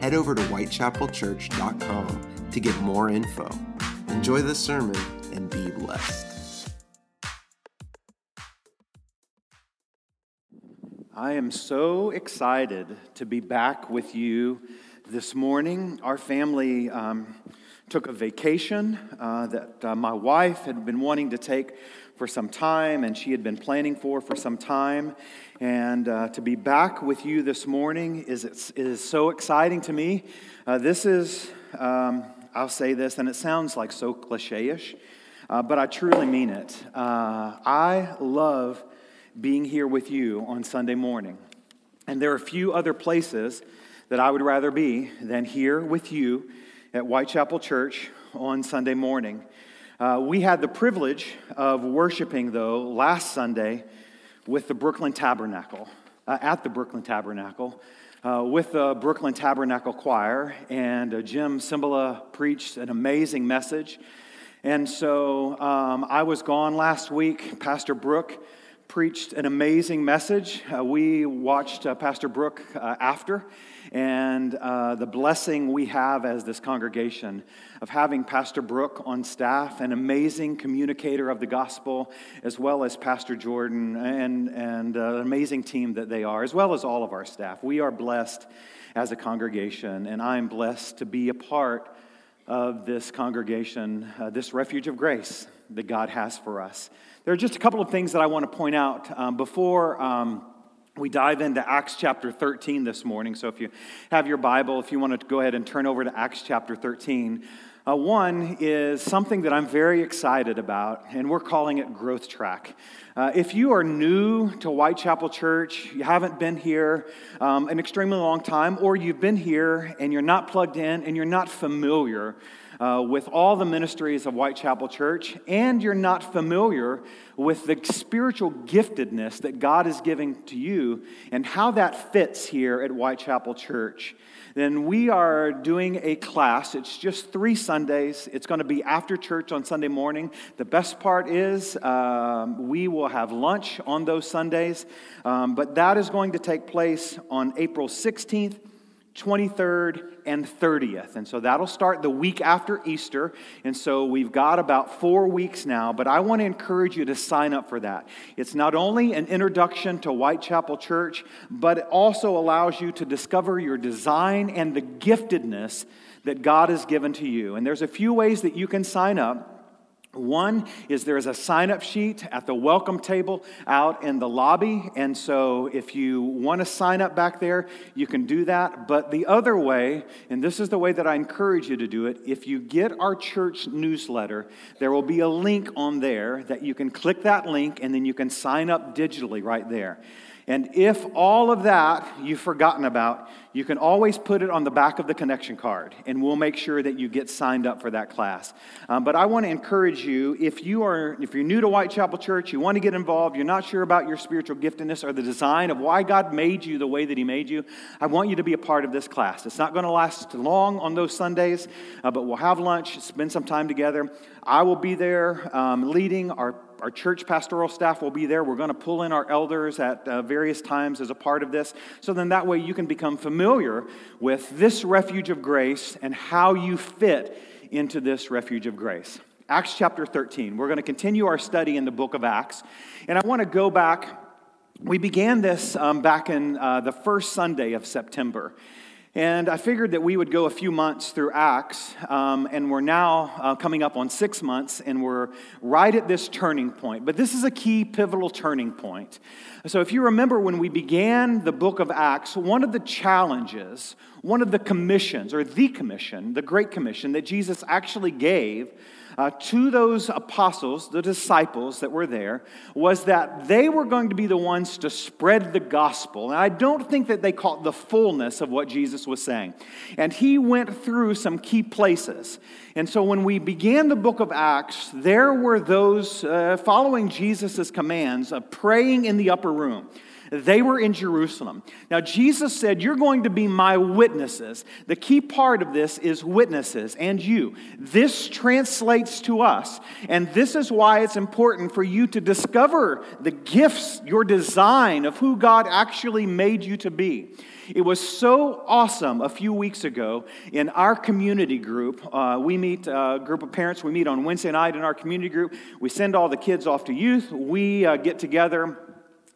Head over to whitechapelchurch.com to get more info. Enjoy the sermon and be blessed. I am so excited to be back with you this morning. Our family um, took a vacation uh, that uh, my wife had been wanting to take for some time and she had been planning for for some time. And uh, to be back with you this morning is, is so exciting to me. Uh, this is, um, I'll say this, and it sounds like so cliche ish, uh, but I truly mean it. Uh, I love being here with you on Sunday morning. And there are a few other places that I would rather be than here with you at Whitechapel Church on Sunday morning. Uh, we had the privilege of worshiping, though, last Sunday with the Brooklyn Tabernacle, uh, at the Brooklyn Tabernacle, uh, with the Brooklyn Tabernacle Choir. And uh, Jim Cymbala preached an amazing message. And so um, I was gone last week. Pastor Brooke preached an amazing message. Uh, we watched uh, Pastor Brooke after and uh, the blessing we have as this congregation of having Pastor Brooke on staff, an amazing communicator of the gospel, as well as Pastor Jordan and, and uh, an amazing team that they are, as well as all of our staff. We are blessed as a congregation, and I'm blessed to be a part of this congregation, uh, this refuge of grace that God has for us. There are just a couple of things that I want to point out um, before. Um, we dive into Acts chapter 13 this morning. So if you have your Bible, if you want to go ahead and turn over to Acts chapter 13, uh, one is something that I'm very excited about, and we're calling it Growth Track. Uh, if you are new to Whitechapel Church, you haven't been here um, an extremely long time, or you've been here and you're not plugged in and you're not familiar uh, with all the ministries of Whitechapel Church, and you're not familiar with the spiritual giftedness that God is giving to you and how that fits here at Whitechapel Church, then we are doing a class. It's just three Sundays. It's going to be after church on Sunday morning. The best part is um, we will have lunch on those Sundays, um, but that is going to take place on April 16th 23rd, and 30th. And so that'll start the week after Easter. And so we've got about four weeks now, but I want to encourage you to sign up for that. It's not only an introduction to Whitechapel Church, but it also allows you to discover your design and the giftedness that God has given to you. And there's a few ways that you can sign up. One is there is a sign up sheet at the welcome table out in the lobby. And so if you want to sign up back there, you can do that. But the other way, and this is the way that I encourage you to do it, if you get our church newsletter, there will be a link on there that you can click that link and then you can sign up digitally right there. And if all of that you've forgotten about, you can always put it on the back of the connection card, and we'll make sure that you get signed up for that class. Um, but I want to encourage you if you are if you're new to Whitechapel Church, you want to get involved, you're not sure about your spiritual giftedness or the design of why God made you the way that He made you, I want you to be a part of this class. It's not going to last long on those Sundays, uh, but we'll have lunch, spend some time together. I will be there um, leading our our church pastoral staff will be there. We're going to pull in our elders at uh, various times as a part of this. So then that way you can become familiar with this refuge of grace and how you fit into this refuge of grace. Acts chapter 13. We're going to continue our study in the book of Acts. And I want to go back. We began this um, back in uh, the first Sunday of September. And I figured that we would go a few months through Acts, um, and we're now uh, coming up on six months, and we're right at this turning point. But this is a key pivotal turning point. So, if you remember when we began the book of Acts, one of the challenges, one of the commissions, or the commission, the Great Commission that Jesus actually gave uh, to those apostles, the disciples that were there, was that they were going to be the ones to spread the gospel. And I don't think that they caught the fullness of what Jesus was saying. And he went through some key places. And so when we began the book of Acts, there were those uh, following Jesus' commands of praying in the upper room. They were in Jerusalem. Now, Jesus said, You're going to be my witnesses. The key part of this is witnesses and you. This translates to us. And this is why it's important for you to discover the gifts, your design of who God actually made you to be. It was so awesome a few weeks ago in our community group. Uh, we meet a group of parents, we meet on Wednesday night in our community group. We send all the kids off to youth. We uh, get together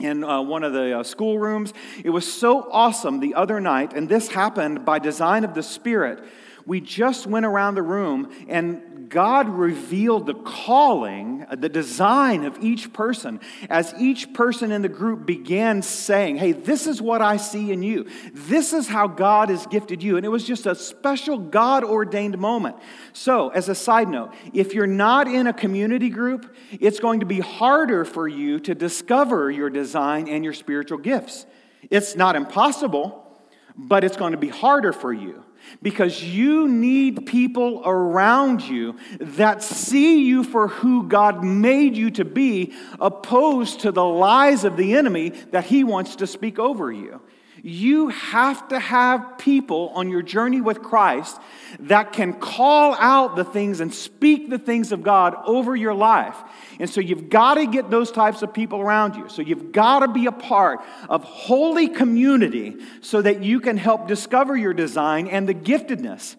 in uh, one of the uh, schoolrooms. It was so awesome the other night, and this happened by design of the Spirit. We just went around the room and God revealed the calling, uh, the design of each person as each person in the group began saying, Hey, this is what I see in you. This is how God has gifted you. And it was just a special God ordained moment. So, as a side note, if you're not in a community group, it's going to be harder for you to discover your design and your spiritual gifts. It's not impossible, but it's going to be harder for you because you need people around you that see you for who God made you to be, opposed to the lies of the enemy that he wants to speak over you. You have to have people on your journey with Christ that can call out the things and speak the things of God over your life. And so you've got to get those types of people around you. So you've got to be a part of holy community so that you can help discover your design and the giftedness.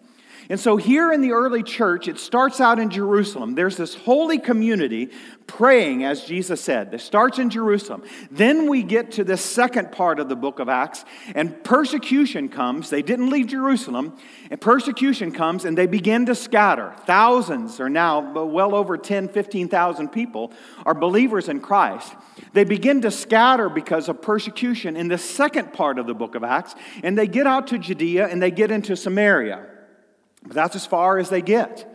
And so, here in the early church, it starts out in Jerusalem. There's this holy community praying, as Jesus said. It starts in Jerusalem. Then we get to the second part of the book of Acts, and persecution comes. They didn't leave Jerusalem, and persecution comes, and they begin to scatter. Thousands are now, well over 10, 15,000 people are believers in Christ. They begin to scatter because of persecution in the second part of the book of Acts, and they get out to Judea and they get into Samaria. But that's as far as they get.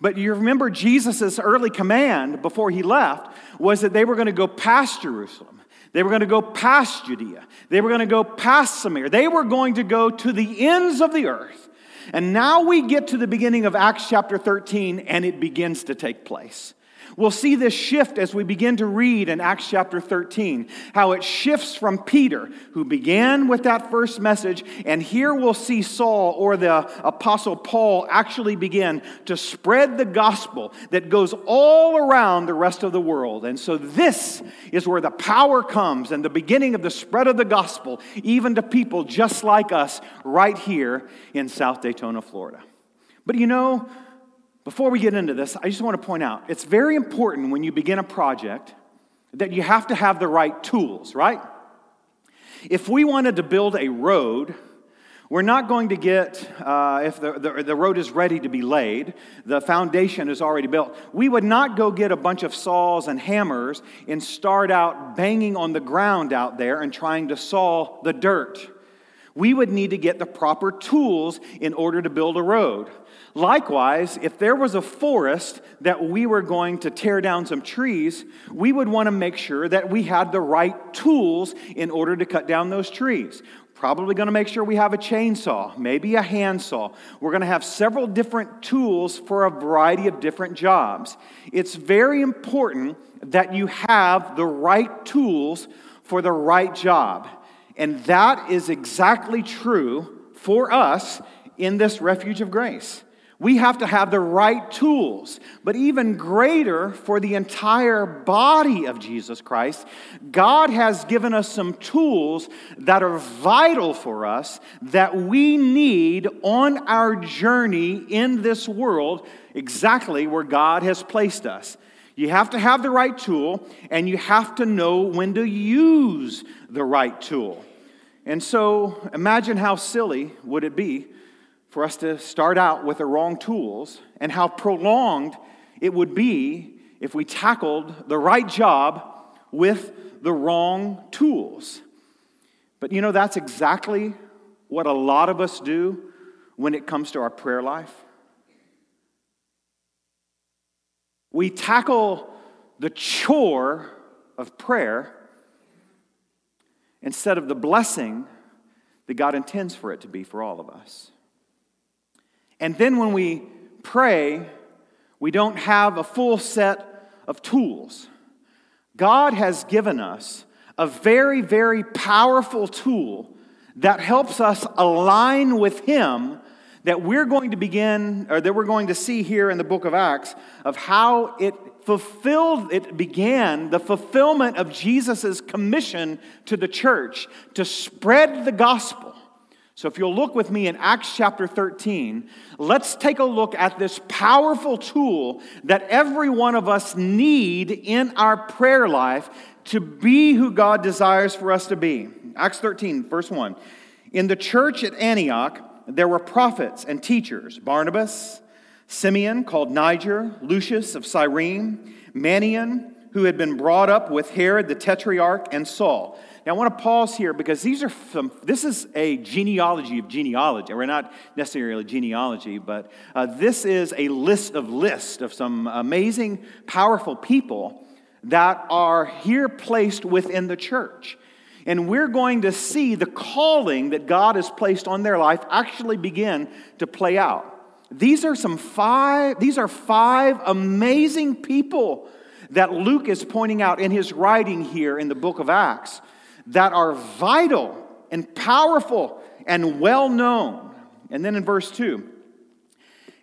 But you remember Jesus' early command before he left was that they were going to go past Jerusalem. They were going to go past Judea. They were going to go past Samaria. They were going to go to the ends of the earth. And now we get to the beginning of Acts chapter 13, and it begins to take place. We'll see this shift as we begin to read in Acts chapter 13, how it shifts from Peter, who began with that first message, and here we'll see Saul or the apostle Paul actually begin to spread the gospel that goes all around the rest of the world. And so this is where the power comes and the beginning of the spread of the gospel, even to people just like us right here in South Daytona, Florida. But you know, before we get into this, I just want to point out it's very important when you begin a project that you have to have the right tools, right? If we wanted to build a road, we're not going to get, uh, if the, the, the, road is ready to be laid, the foundation is already built, we would not go get a bunch of saws and hammers and start out banging on the ground out there and trying to saw the dirt. We would need to get the proper tools in order to build a road. Likewise, if there was a forest that we were going to tear down some trees, we would want to make sure that we had the right tools in order to cut down those trees. Probably going to make sure we have a chainsaw, maybe a handsaw. We're going to have several different tools for a variety of different jobs. It's very important that you have the right tools for the right job. And that is exactly true for us in this refuge of grace. We have to have the right tools. But even greater for the entire body of Jesus Christ, God has given us some tools that are vital for us that we need on our journey in this world, exactly where God has placed us. You have to have the right tool, and you have to know when to use the right tool. And so imagine how silly would it be for us to start out with the wrong tools and how prolonged it would be if we tackled the right job with the wrong tools. But you know, that's exactly what a lot of us do when it comes to our prayer life. we tackle the chore of prayer instead of the blessing that God intends for it to be for all of us. And then when we pray, we don't have a full set of tools. God has given us a very, very powerful tool that helps us align with Him that we're going to begin, or that we're going to see here in the book of Acts, of how it fulfilled, it began the fulfillment of Jesus' commission to the church to spread the gospel. So, if you'll look with me in Acts chapter 13, let's take a look at this powerful tool that every one of us need in our prayer life to be who God desires for us to be. Acts 13, verse 1. In the church at Antioch, there were prophets and teachers Barnabas, Simeon, called Niger, Lucius of Cyrene, Manaen, who had been brought up with Herod the Tetrarch, and Saul. Now, I want to pause here because these are some, this is a genealogy of genealogy. We're not necessarily genealogy, but uh, this is a list of lists of some amazing, powerful people that are here placed within the church. And we're going to see the calling that God has placed on their life actually begin to play out. These are some five, these are five amazing people that Luke is pointing out in his writing here in the book of Acts that are vital and powerful and well known. And then in verse 2,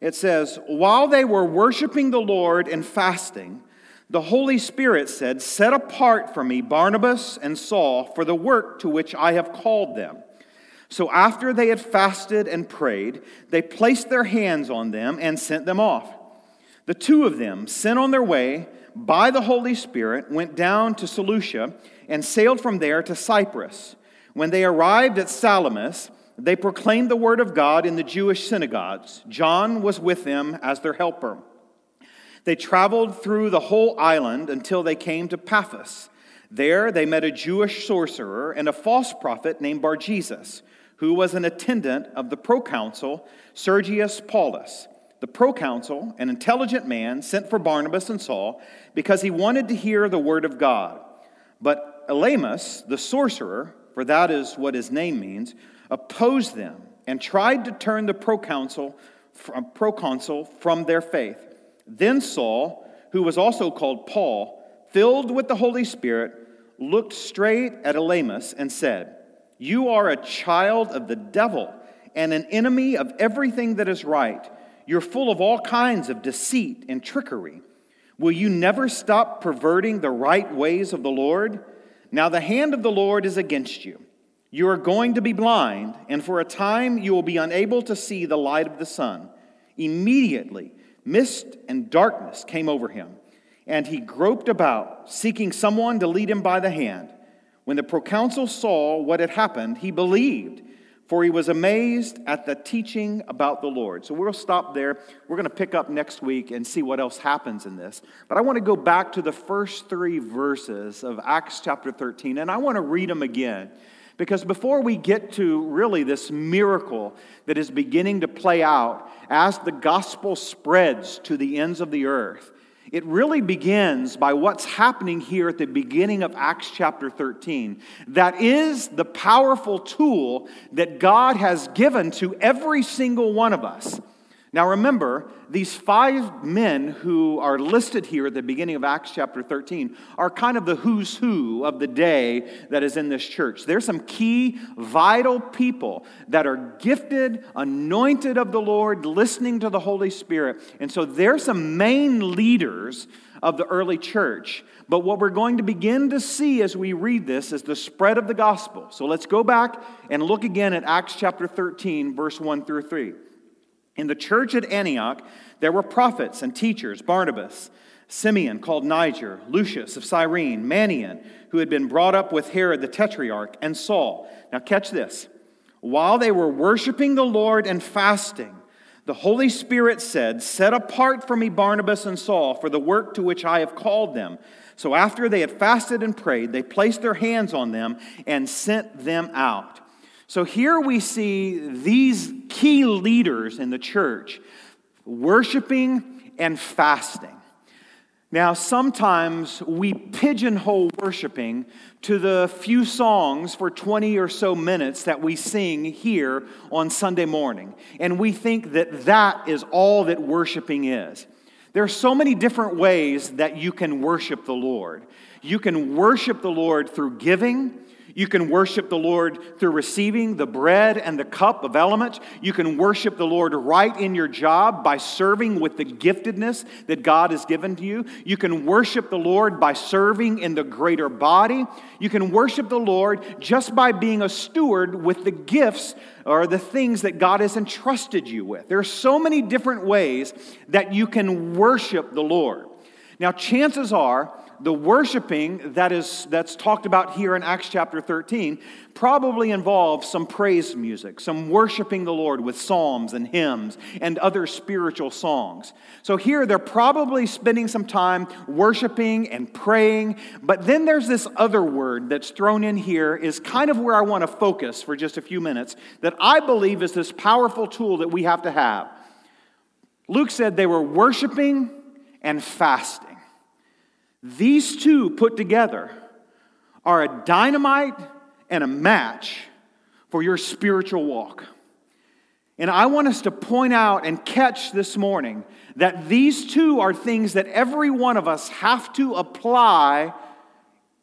it says, While they were worshiping the Lord and fasting, the Holy Spirit said, Set apart for me Barnabas and Saul for the work to which I have called them. So after they had fasted and prayed, they placed their hands on them and sent them off. The two of them, sent on their way by the Holy Spirit, went down to Seleucia and sailed from there to Cyprus. When they arrived at Salamis, they proclaimed the word of God in the Jewish synagogues. John was with them as their helper. They traveled through the whole island until they came to Paphos. There they met a Jewish sorcerer and a false prophet named Bar Jesus, who was an attendant of the proconsul Sergius Paulus. The proconsul, an intelligent man, sent for Barnabas and Saul because he wanted to hear the word of God. But Elymas, the sorcerer, for that is what his name means, opposed them and tried to turn the proconsul, uh, proconsul from their faith. Then Saul, who was also called Paul, filled with the Holy Spirit, looked straight at Elymas and said, You are a child of the devil and an enemy of everything that is right. You're full of all kinds of deceit and trickery. Will you never stop perverting the right ways of the Lord? Now the hand of the Lord is against you. You are going to be blind, and for a time you will be unable to see the light of the sun. Immediately, Mist and darkness came over him, and he groped about, seeking someone to lead him by the hand. When the proconsul saw what had happened, he believed, for he was amazed at the teaching about the Lord. So we'll stop there. We're going to pick up next week and see what else happens in this. But I want to go back to the first three verses of Acts chapter 13, and I want to read them again because before we get to really this miracle that is beginning to play out as the gospel spreads to the ends of the earth, it really begins by what's happening here at the beginning of Acts chapter 13. That is the powerful tool that God has given to every single one of us. Now remember, these five men who are listed here at the beginning of Acts chapter 13 are kind of the who's who of the day that is in this church. There's some key, vital people that are gifted, anointed of the Lord, listening to the Holy Spirit. And so they're some main leaders of the early church. But what we're going to begin to see as we read this is the spread of the gospel. So let's go back and look again at Acts chapter 13, verse 1 through 3. In the church at Antioch, there were prophets and teachers Barnabas, Simeon, called Niger, Lucius of Cyrene, Manaen, who had been brought up with Herod the Tetrarch, and Saul. Now, catch this. While they were worshiping the Lord and fasting, the Holy Spirit said, Set apart for me Barnabas and Saul for the work to which I have called them. So after they had fasted and prayed, they placed their hands on them and sent them out. So here we see these key leaders in the church worshiping and fasting. Now, sometimes we pigeonhole worshiping to the few songs for 20 or so minutes that we sing here on Sunday morning. And we think that that is all that worshiping is. There are so many different ways that you can worship the Lord. You can worship the Lord through giving. You can worship the Lord through receiving the bread and the cup of elements. You can worship the Lord right in your job by serving with the giftedness that God has given to you. You can worship the Lord by serving in the greater body. You can worship the Lord just by being a steward with the gifts or the things that God has entrusted you with. There are so many different ways that you can worship the Lord. Now, chances are, the worshiping that is that's talked about here in Acts chapter 13 probably involves some praise music, some worshiping the Lord with psalms and hymns and other spiritual songs. So here they're probably spending some time worshiping and praying, but then there's this other word that's thrown in here is kind of where I want to focus for just a few minutes that I believe is this powerful tool that we have to have. Luke said they were worshiping and fasting. These two put together are a dynamite and a match for your spiritual walk. And I want us to point out and catch this morning that these two are things that every one of us have to apply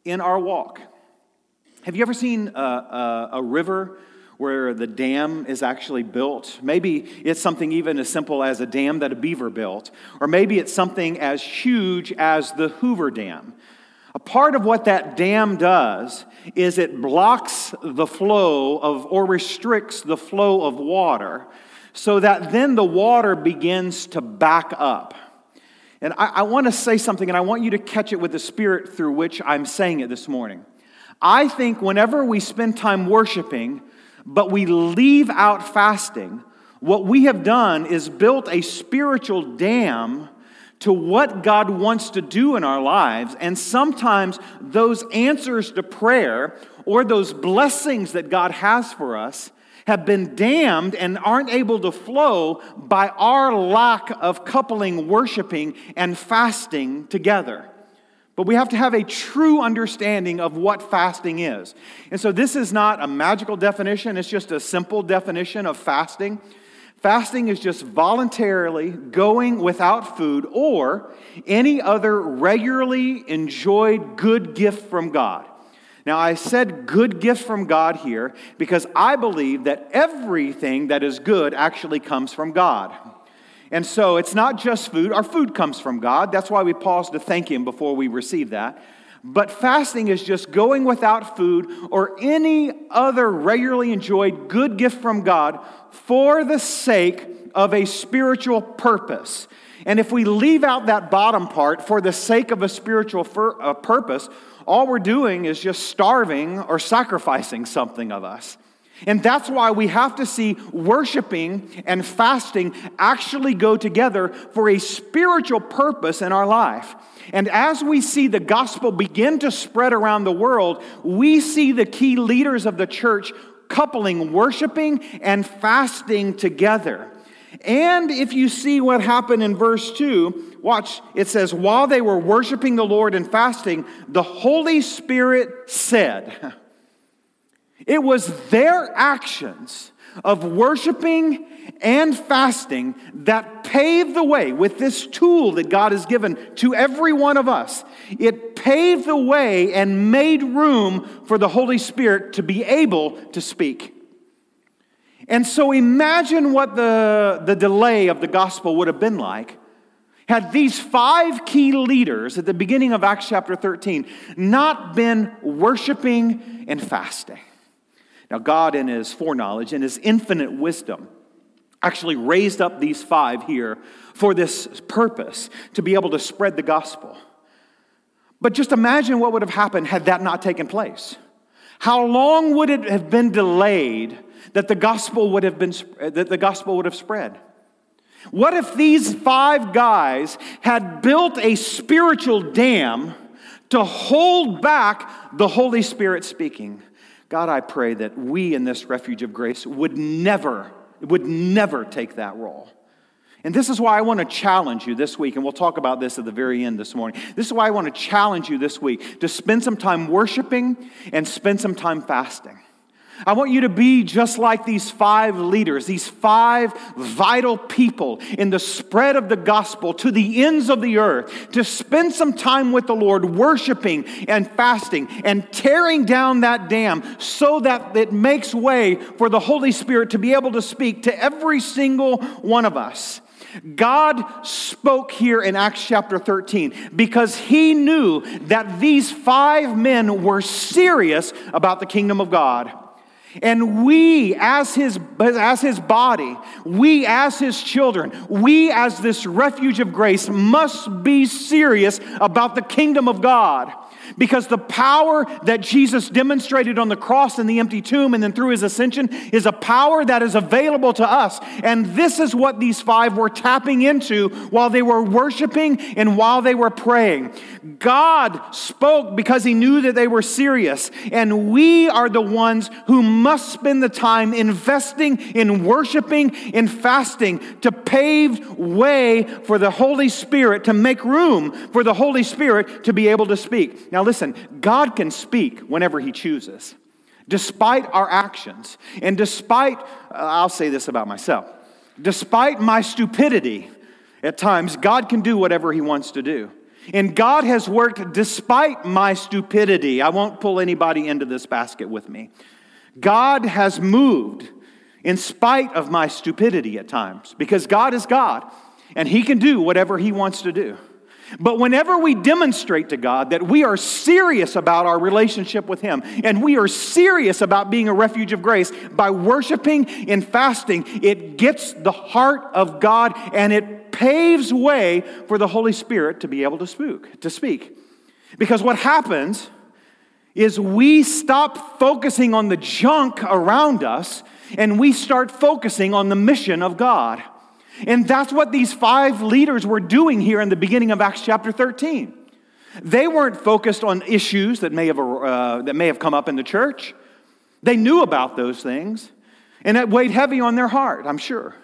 in our walk. Have you ever seen a, a, a river where the dam is actually built. Maybe it's something even as simple as a dam that a beaver built, or maybe it's something as huge as the Hoover Dam. A part of what that dam does is it blocks the flow of or restricts the flow of water so that then the water begins to back up. And I, I want to say something, and I want you to catch it with the spirit through which I'm saying it this morning. I think whenever we spend time worshiping, but we leave out fasting, what we have done is built a spiritual dam to what God wants to do in our lives. And sometimes those answers to prayer or those blessings that God has for us have been dammed and aren't able to flow by our lack of coupling worshiping and fasting together. But we have to have a true understanding of what fasting is. And so this is not a magical definition, it's just a simple definition of fasting. Fasting is just voluntarily going without food or any other regularly enjoyed good gift from God. Now, I said good gift from God here because I believe that everything that is good actually comes from God. And so it's not just food. Our food comes from God. That's why we pause to thank Him before we receive that. But fasting is just going without food or any other regularly enjoyed good gift from God for the sake of a spiritual purpose. And if we leave out that bottom part for the sake of a spiritual fur, uh, purpose, all we're doing is just starving or sacrificing something of us. And that's why we have to see worshiping and fasting actually go together for a spiritual purpose in our life. And as we see the gospel begin to spread around the world, we see the key leaders of the church coupling worshiping and fasting together. And if you see what happened in verse 2, watch, it says, While they were worshiping the Lord and fasting, the Holy Spirit said, It was their actions of worshiping and fasting that paved the way with this tool that God has given to every one of us. It paved the way and made room for the Holy Spirit to be able to speak. And so imagine what the, the delay of the gospel would have been like had these five key leaders at the beginning of Acts chapter 13 not been worshiping and fasting. Now, God, in His foreknowledge and His infinite wisdom, actually raised up these five here for this purpose to be able to spread the gospel. But just imagine what would have happened had that not taken place. How long would it have been delayed that the gospel would have been eh, that the gospel would have spread? What if these five guys had built a spiritual dam to hold back the Holy Spirit speaking? God, I pray that we in this refuge of grace would never, would never take that role. And this is why I want to challenge you this week, and we'll talk about this at the very end this morning. This is why I want to challenge you this week to spend some time worshiping and spend some time fasting. I want you to be just like these five leaders, these five vital people in the spread of the gospel to the ends of the earth, to spend some time with the Lord, worshiping and fasting and tearing down that dam so that it makes way for the Holy Spirit to be able to speak to every single one of us. God spoke here in Acts chapter 13 because he knew that these five men were serious about the kingdom of God. And we, as his, as his body, we, as his children, we, as this refuge of grace, must be serious about the kingdom of God. Because the power that Jesus demonstrated on the cross and the empty tomb and then through his ascension is a power that is available to us. And this is what these five were tapping into while they were worshiping and while they were praying. God spoke because he knew that they were serious. And we are the ones who must spend the time investing in worshiping and fasting to pave way for the Holy Spirit, to make room for the Holy Spirit to be able to speak. Now, listen, God can speak whenever He chooses, despite our actions. And despite, uh, I'll say this about myself, despite my stupidity at times, God can do whatever He wants to do. And God has worked despite my stupidity. I won't pull anybody into this basket with me. God has moved in spite of my stupidity at times because God is God and He can do whatever He wants to do. But whenever we demonstrate to God that we are serious about our relationship with Him and we are serious about being a refuge of grace by worshiping and fasting, it gets the heart of God and it paves way for the Holy Spirit to be able to speak. To speak. Because what happens is we stop focusing on the junk around us and we start focusing on the mission of God. And that's what these five leaders were doing here in the beginning of Acts chapter 13. They weren't focused on issues that may have, uh, that may have come up in the church. They knew about those things, and it weighed heavy on their heart, I'm sure.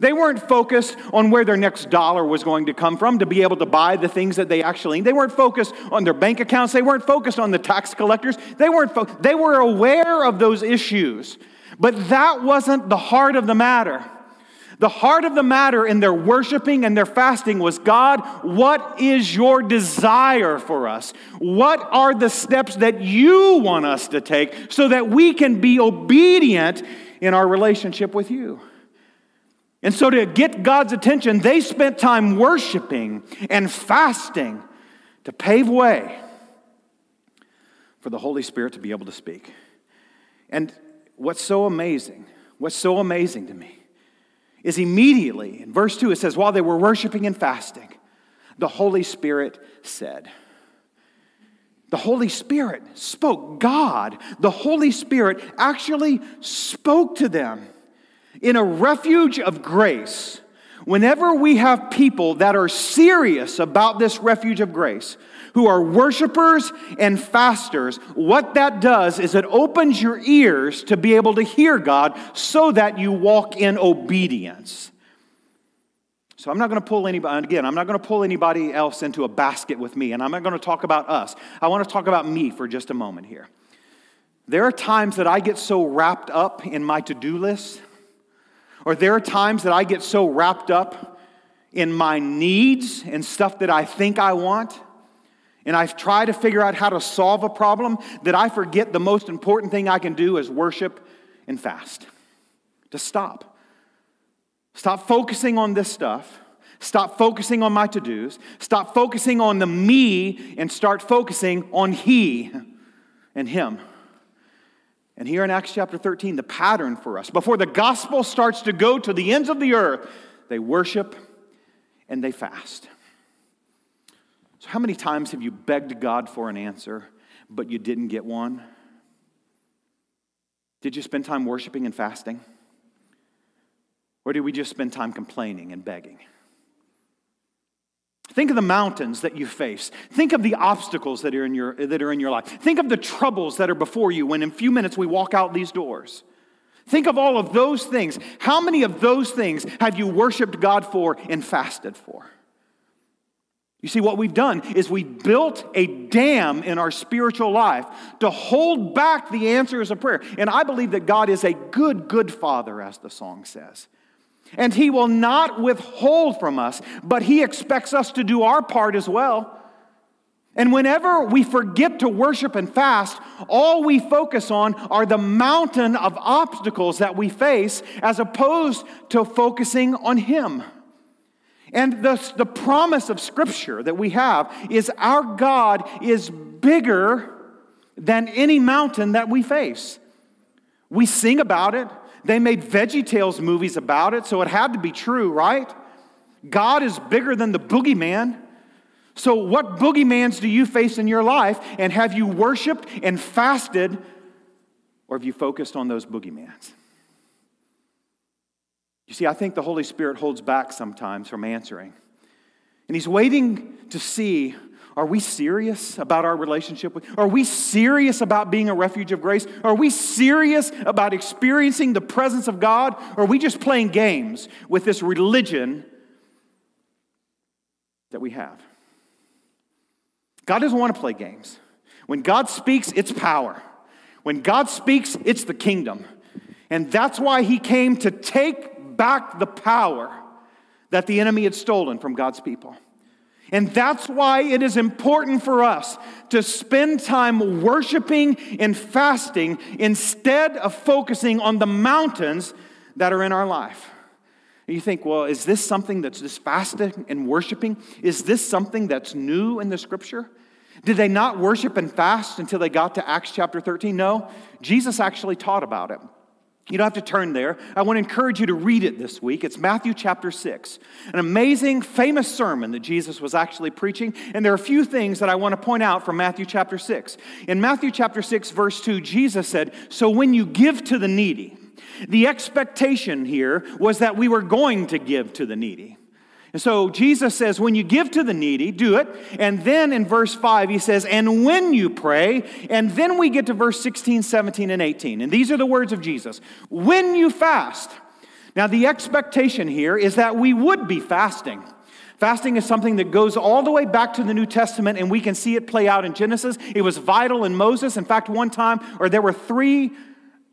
They weren't focused on where their next dollar was going to come from to be able to buy the things that they actually need. They weren't focused on their bank accounts. They weren't focused on the tax collectors. They weren't fo- they were aware of those issues. But that wasn't the heart of the matter. The heart of the matter in their worshiping and their fasting was God, what is your desire for us? What are the steps that you want us to take so that we can be obedient in our relationship with you? And so, to get God's attention, they spent time worshiping and fasting to pave way for the Holy Spirit to be able to speak. And what's so amazing, what's so amazing to me, is immediately, in verse 2, it says, while they were worshiping and fasting, the Holy Spirit said, the Holy Spirit spoke. God, the Holy Spirit, actually spoke to them in a refuge of grace. Whenever we have people that are serious about this refuge of grace, who are worshipers and fasters, what that does is it opens your ears to be able to hear God so that you walk in obedience. So I'm not going to pull anybody, again, I'm not going to pull anybody else into a basket with me, and I'm not going to talk about us. I want to talk about me for just a moment here. There are times that I get so wrapped up in my to do list, or there are times that I get so wrapped up in my needs and stuff that I think I want and I try to figure out how to solve a problem that I forget the most important thing I can do is worship and fast. To stop. Stop focusing on this stuff. Stop focusing on my to dos. Stop focusing on the me and start focusing on He and Him. And here in Acts chapter 13, the pattern for us, before the gospel starts to go to the ends of the earth, they worship and they fast. So, how many times have you begged God for an answer, but you didn't get one? Did you spend time worshiping and fasting? Or did we just spend time complaining and begging? Think of the mountains that you face. Think of the obstacles that are, in your, that are in your life. Think of the troubles that are before you when in a few minutes we walk out these doors. Think of all of those things. How many of those things have you worshiped God for and fasted for? You see, what we've done is we built a dam in our spiritual life to hold back the answers of prayer. And I believe that God is a good, good father, as the song says. And he will not withhold from us, but he expects us to do our part as well. And whenever we forget to worship and fast, all we focus on are the mountain of obstacles that we face as opposed to focusing on Him. And the, the promise of Scripture that we have is our God is bigger than any mountain that we face. We sing about it. They made Veggie Tales movies about it, so it had to be true, right? God is bigger than the boogeyman. So, what boogeymans do you face in your life? And have you worshiped and fasted, or have you focused on those boogeymans? You see, I think the Holy Spirit holds back sometimes from answering. And He's waiting to see are we serious about our relationship with Are we serious about being a refuge of grace? Are we serious about experiencing the presence of God? Or are we just playing games with this religion that we have? God doesn't want to play games. When God speaks, it's power. When God speaks, it's the kingdom. And that's why he came to take back the power that the enemy had stolen from God's people. And that's why it is important for us to spend time worshiping and fasting instead of focusing on the mountains that are in our life. You think, well, is this something that's just fasting and worshiping? Is this something that's new in the scripture? Did they not worship and fast until they got to Acts chapter 13? No, Jesus actually taught about it. You don't have to turn there. I want to encourage you to read it this week. It's Matthew chapter 6, an amazing, famous sermon that Jesus was actually preaching. And there are a few things that I want to point out from Matthew chapter 6. In Matthew chapter 6, verse 2, Jesus said, So when you give to the needy, the expectation here was that we were going to give to the needy. And so Jesus says, when you give to the needy, do it. And then in verse 5, he says, and when you pray, and then we get to verse 16, 17, and 18. And these are the words of Jesus when you fast. Now, the expectation here is that we would be fasting. Fasting is something that goes all the way back to the New Testament, and we can see it play out in Genesis. It was vital in Moses. In fact, one time, or there were three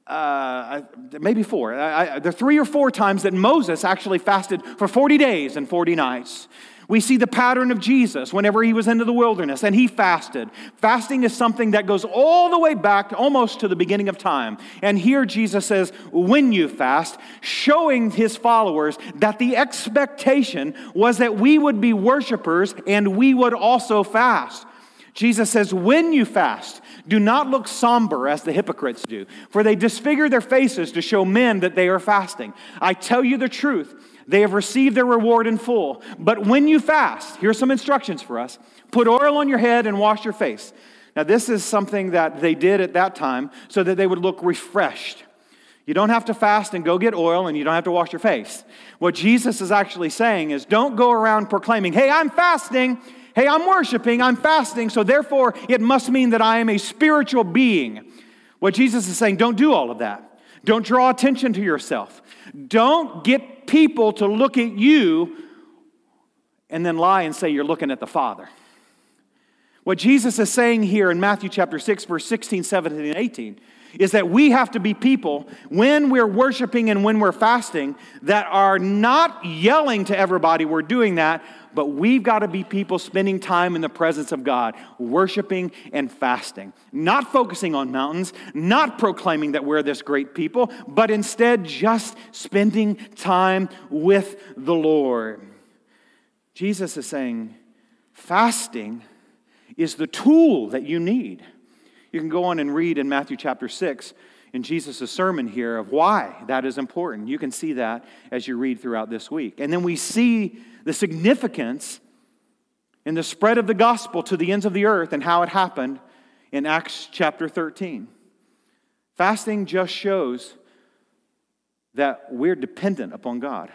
uh, maybe four. I, I, three or four times that Moses actually fasted for 40 days and 40 nights. We see the pattern of Jesus whenever he was into the wilderness and he fasted. Fasting is something that goes all the way back almost to the beginning of time. And here Jesus says, when you fast, showing his followers that the expectation was that we would be worshipers and we would also fast. Jesus says, when you fast, do not look somber as the hypocrites do, for they disfigure their faces to show men that they are fasting. I tell you the truth, they have received their reward in full. But when you fast, here's some instructions for us put oil on your head and wash your face. Now, this is something that they did at that time so that they would look refreshed. You don't have to fast and go get oil, and you don't have to wash your face. What Jesus is actually saying is don't go around proclaiming, hey, I'm fasting hey, I'm worshiping, I'm fasting, so therefore it must mean that I am a spiritual being. What Jesus is saying, don't do all of that. Don't draw attention to yourself. Don't get people to look at you and then lie and say you're looking at the Father. What Jesus is saying here in Matthew chapter 6, verse 16, 17, and 18 is that we have to be people when we're worshiping and when we're fasting that are not yelling to everybody we're doing that, but we've got to be people spending time in the presence of God, worshiping and fasting, not focusing on mountains, not proclaiming that we're this great people, but instead just spending time with the Lord. Jesus is saying, fasting is the tool that you need. You can go on and read in Matthew chapter 6 in Jesus' sermon here of why that is important. You can see that as you read throughout this week. And then we see the significance in the spread of the gospel to the ends of the earth and how it happened in Acts chapter 13. Fasting just shows that we're dependent upon God.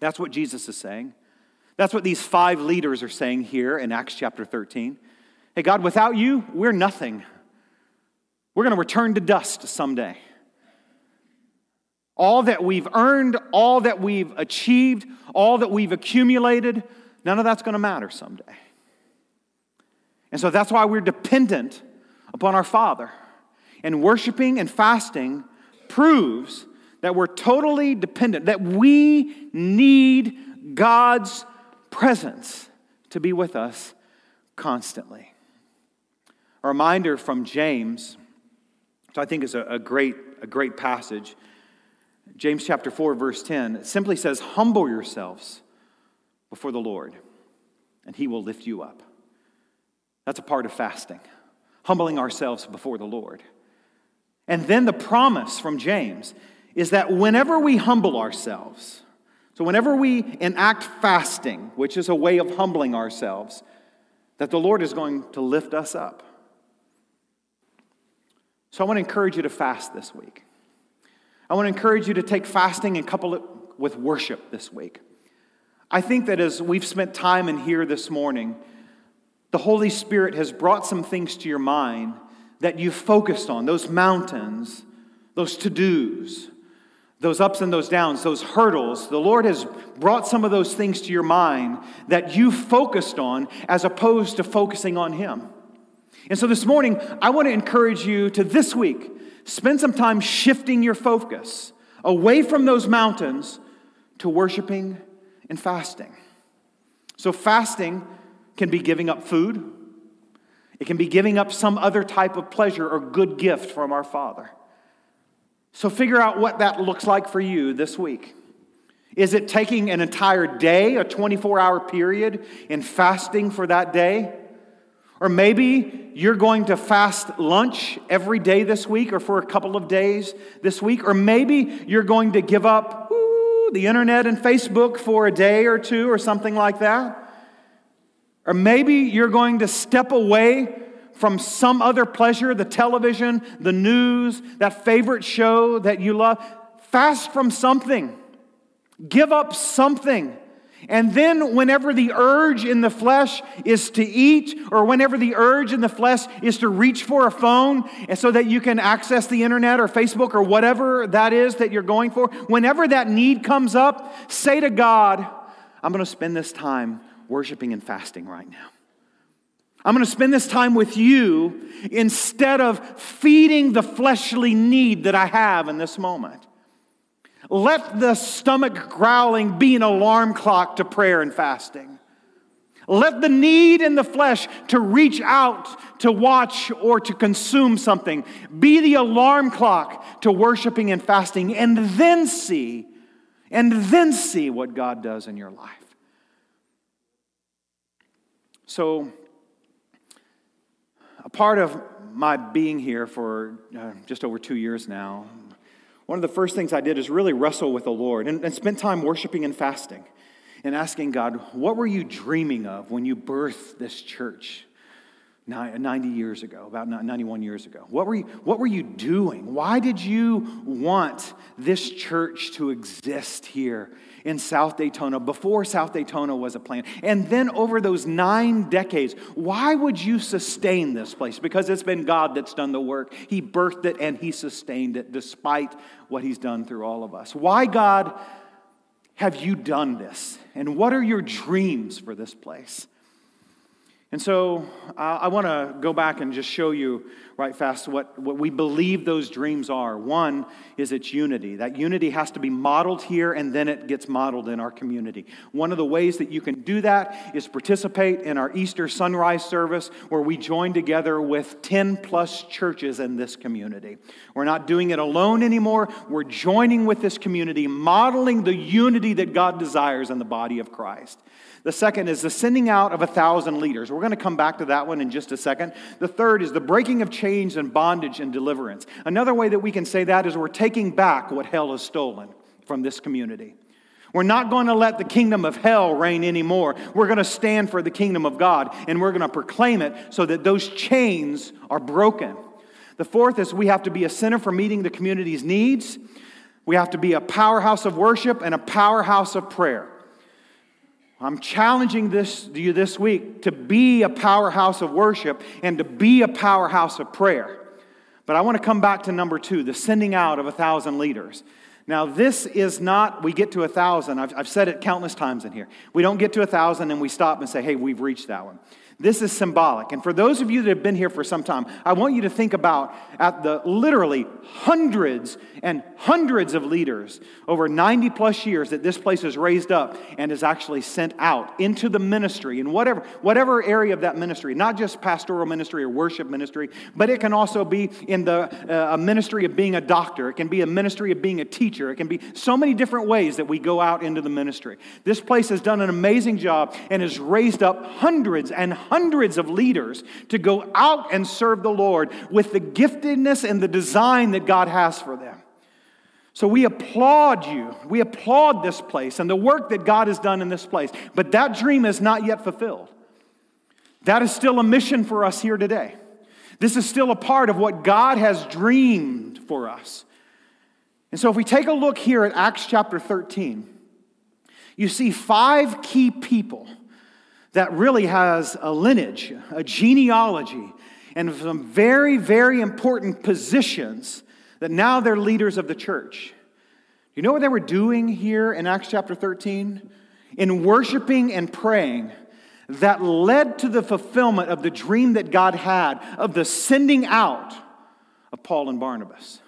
That's what Jesus is saying. That's what these five leaders are saying here in Acts chapter 13. Hey, God, without you, we're nothing. We're going to return to dust someday. all that we've earned, all that we've achieved, all that we've accumulated, none of that's going to matter someday. And so that's why we're dependent upon our Father. And worshiping and fasting proves that we're totally dependent, that we need God's presence to be with us constantly. A reminder from James, which I think is a, a, great, a great passage. James chapter 4, verse 10, simply says, Humble yourselves before the Lord, and he will lift you up. That's a part of fasting, humbling ourselves before the Lord. And then the promise from James is that whenever we humble ourselves, so whenever we enact fasting, which is a way of humbling ourselves, that the Lord is going to lift us up. So I want to encourage you to fast this week. I want to encourage you to take fasting and couple it with worship this week. I think that as we've spent time in here this morning, the Holy Spirit has brought some things to your mind that you've focused on those mountains, those to dos, those ups and those downs, those hurdles. The Lord has brought some of those things to your mind that you focused on as opposed to focusing on Him. And so this morning, I want to encourage you to this week spend some time shifting your focus away from those mountains to worshiping and fasting. So, fasting can be giving up food, it can be giving up some other type of pleasure or good gift from our Father. So, figure out what that looks like for you this week. Is it taking an entire day, a 24 hour period, and fasting for that day? Or maybe you're going to fast lunch every day this week or for a couple of days this week. Or maybe you're going to give up ooh, the internet and Facebook for a day or two or something like that. Or maybe you're going to step away from some other pleasure, the television, the news, that favorite show that you love. Fast from something. Give up something. And then, whenever the urge in the flesh is to eat, or whenever the urge in the flesh is to reach for a phone so that you can access the internet or Facebook or whatever that is that you're going for, whenever that need comes up, say to God, I'm going to spend this time worshiping and fasting right now. I'm going to spend this time with you instead of feeding the fleshly need that I have in this moment. Let the stomach growling be an alarm clock to prayer and fasting. Let the need in the flesh to reach out to watch or to consume something be the alarm clock to worshiping and fasting, and then see, and then see what God does in your life. So, a part of my being here for uh, just over two years now, one of the first things I did is really wrestle with the Lord and, and spend time worshiping and fasting and asking God, what were you dreaming of when you birthed this church 90 years ago, about 91 years ago? What were you, what were you doing? Why did you want this church to exist here in South Daytona before South Daytona was a plan. And then over those nine decades, why would you sustain this place? Because it's been God that's done the work. He birthed it and He sustained it despite what He's done through all of us. Why, God, have you done this? And what are your dreams for this place? And so uh, I want to go back and just show you right fast what, what we believe those dreams are. One is its unity. That unity has to be modeled here and then it gets modeled in our community. One of the ways that you can do that is participate in our Easter sunrise service where we join together with 10 plus churches in this community. We're not doing it alone anymore. We're joining with this community, modeling the unity that God desires in the body of Christ. The second is the sending out of a thousand leaders. We're going to come back to that one in just a second. The third is the breaking of chains and bondage and deliverance. Another way that we can say that is we're taking back what hell has stolen from this community. We're not going to let the kingdom of hell reign anymore. We're going to stand for the kingdom of God and we're going to proclaim it so that those chains are broken. The fourth is we have to be a center for meeting the community's needs. We have to be a powerhouse of worship and a powerhouse of prayer. I'm challenging this, you this week to be a powerhouse of worship and to be a powerhouse of prayer. But I want to come back to number two the sending out of a thousand leaders. Now, this is not, we get to a thousand. I've, I've said it countless times in here. We don't get to a thousand and we stop and say, hey, we've reached that one. This is symbolic. And for those of you that have been here for some time, I want you to think about at the literally hundreds and hundreds of leaders over 90 plus years that this place is raised up and is actually sent out into the ministry in whatever, whatever area of that ministry, not just pastoral ministry or worship ministry, but it can also be in the uh, a ministry of being a doctor. It can be a ministry of being a teacher. It can be so many different ways that we go out into the ministry. This place has done an amazing job and has raised up hundreds and hundreds of leaders to go out and serve the Lord with the giftedness and the design that God has for them. So we applaud you. We applaud this place and the work that God has done in this place. But that dream is not yet fulfilled. That is still a mission for us here today. This is still a part of what God has dreamed for us. And so if we take a look here at Acts chapter 13, you see five key people that really has a lineage, a genealogy, and some very, very important positions that now they're leaders of the church. You know what they were doing here in Acts chapter 13? In worshiping and praying that led to the fulfillment of the dream that God had of the sending out of Paul and Barnabas.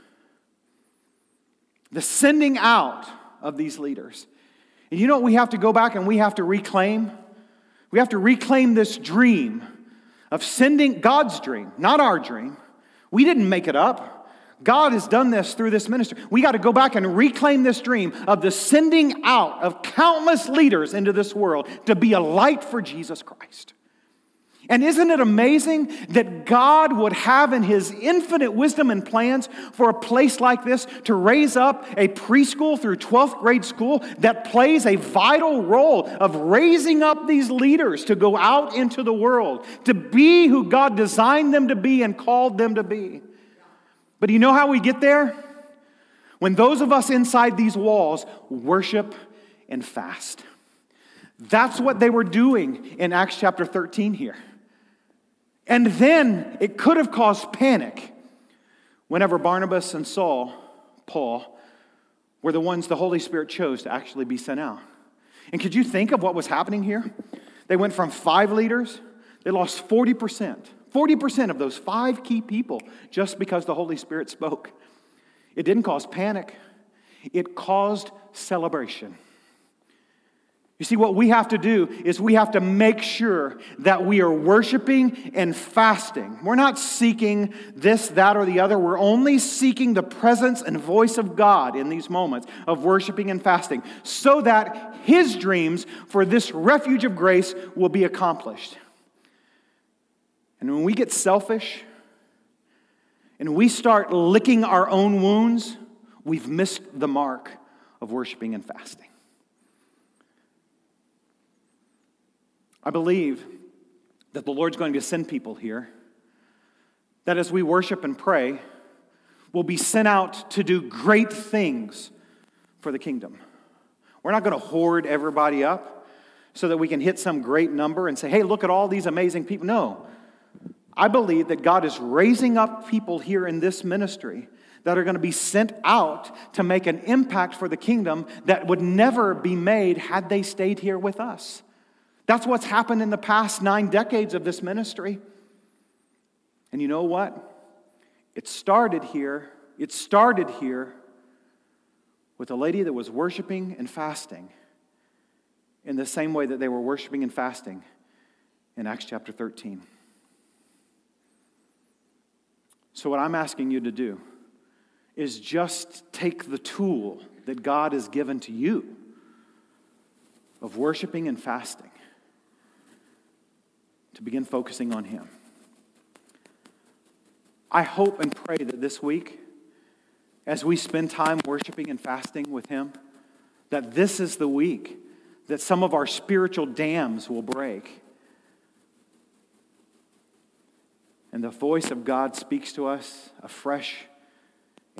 The sending out of these leaders. And you know what we have to go back and we have to reclaim? We have to reclaim this dream of sending God's dream, not our dream. We didn't make it up. God has done this through this ministry. We got to go back and reclaim this dream of the sending out of countless leaders into this world to be a light for Jesus Christ. And isn't it amazing that God would have in His infinite wisdom and plans for a place like this to raise up a preschool through 12th grade school that plays a vital role of raising up these leaders to go out into the world, to be who God designed them to be and called them to be? But you know how we get there? When those of us inside these walls worship and fast. That's what they were doing in Acts chapter 13 here. And then it could have caused panic whenever Barnabas and Saul, Paul, were the ones the Holy Spirit chose to actually be sent out. And could you think of what was happening here? They went from five leaders, they lost 40%. 40% of those five key people just because the Holy Spirit spoke. It didn't cause panic, it caused celebration. You see, what we have to do is we have to make sure that we are worshiping and fasting. We're not seeking this, that, or the other. We're only seeking the presence and voice of God in these moments of worshiping and fasting so that His dreams for this refuge of grace will be accomplished. And when we get selfish and we start licking our own wounds, we've missed the mark of worshiping and fasting. I believe that the Lord's going to send people here that as we worship and pray, will be sent out to do great things for the kingdom. We're not going to hoard everybody up so that we can hit some great number and say, hey, look at all these amazing people. No, I believe that God is raising up people here in this ministry that are going to be sent out to make an impact for the kingdom that would never be made had they stayed here with us. That's what's happened in the past nine decades of this ministry. And you know what? It started here. It started here with a lady that was worshiping and fasting in the same way that they were worshiping and fasting in Acts chapter 13. So, what I'm asking you to do is just take the tool that God has given to you of worshiping and fasting to begin focusing on Him. I hope and pray that this week, as we spend time worshiping and fasting with Him, that this is the week that some of our spiritual dams will break And the voice of God speaks to us afresh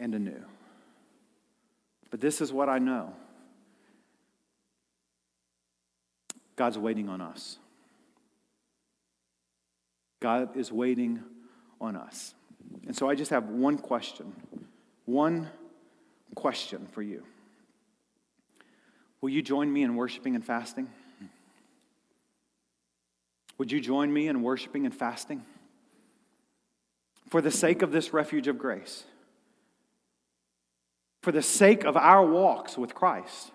and anew. But this is what I know God's waiting on us. God is waiting on us. And so I just have one question. One question for you. Will you join me in worshiping and fasting? Would you join me in worshiping and fasting? For the sake of this refuge of grace, for the sake of our walks with Christ,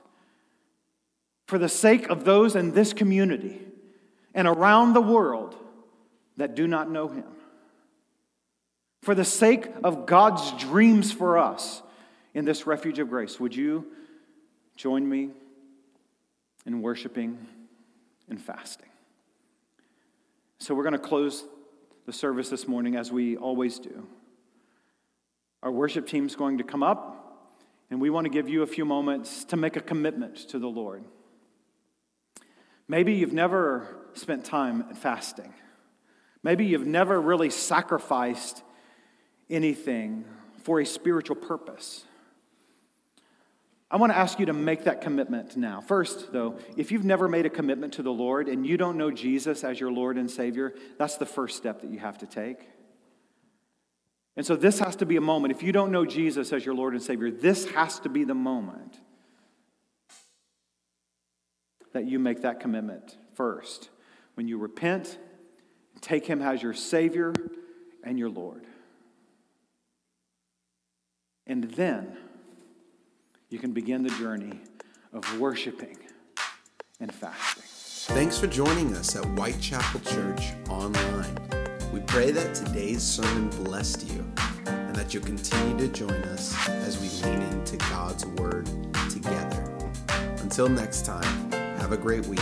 for the sake of those in this community and around the world that do not know Him, for the sake of God's dreams for us in this refuge of grace, would you join me in worshiping and fasting? So, we're going to close the service this morning as we always do. Our worship team's going to come up, and we want to give you a few moments to make a commitment to the Lord. Maybe you've never spent time fasting. Maybe you've never really sacrificed anything for a spiritual purpose. I want to ask you to make that commitment now. First, though, if you've never made a commitment to the Lord and you don't know Jesus as your Lord and Savior, that's the first step that you have to take. And so this has to be a moment. If you don't know Jesus as your Lord and Savior, this has to be the moment that you make that commitment first. When you repent, take Him as your Savior and your Lord. And then, you can begin the journey of worshiping and fasting. Thanks for joining us at Whitechapel Church online. We pray that today's sermon blessed you and that you'll continue to join us as we lean into God's Word together. Until next time, have a great week.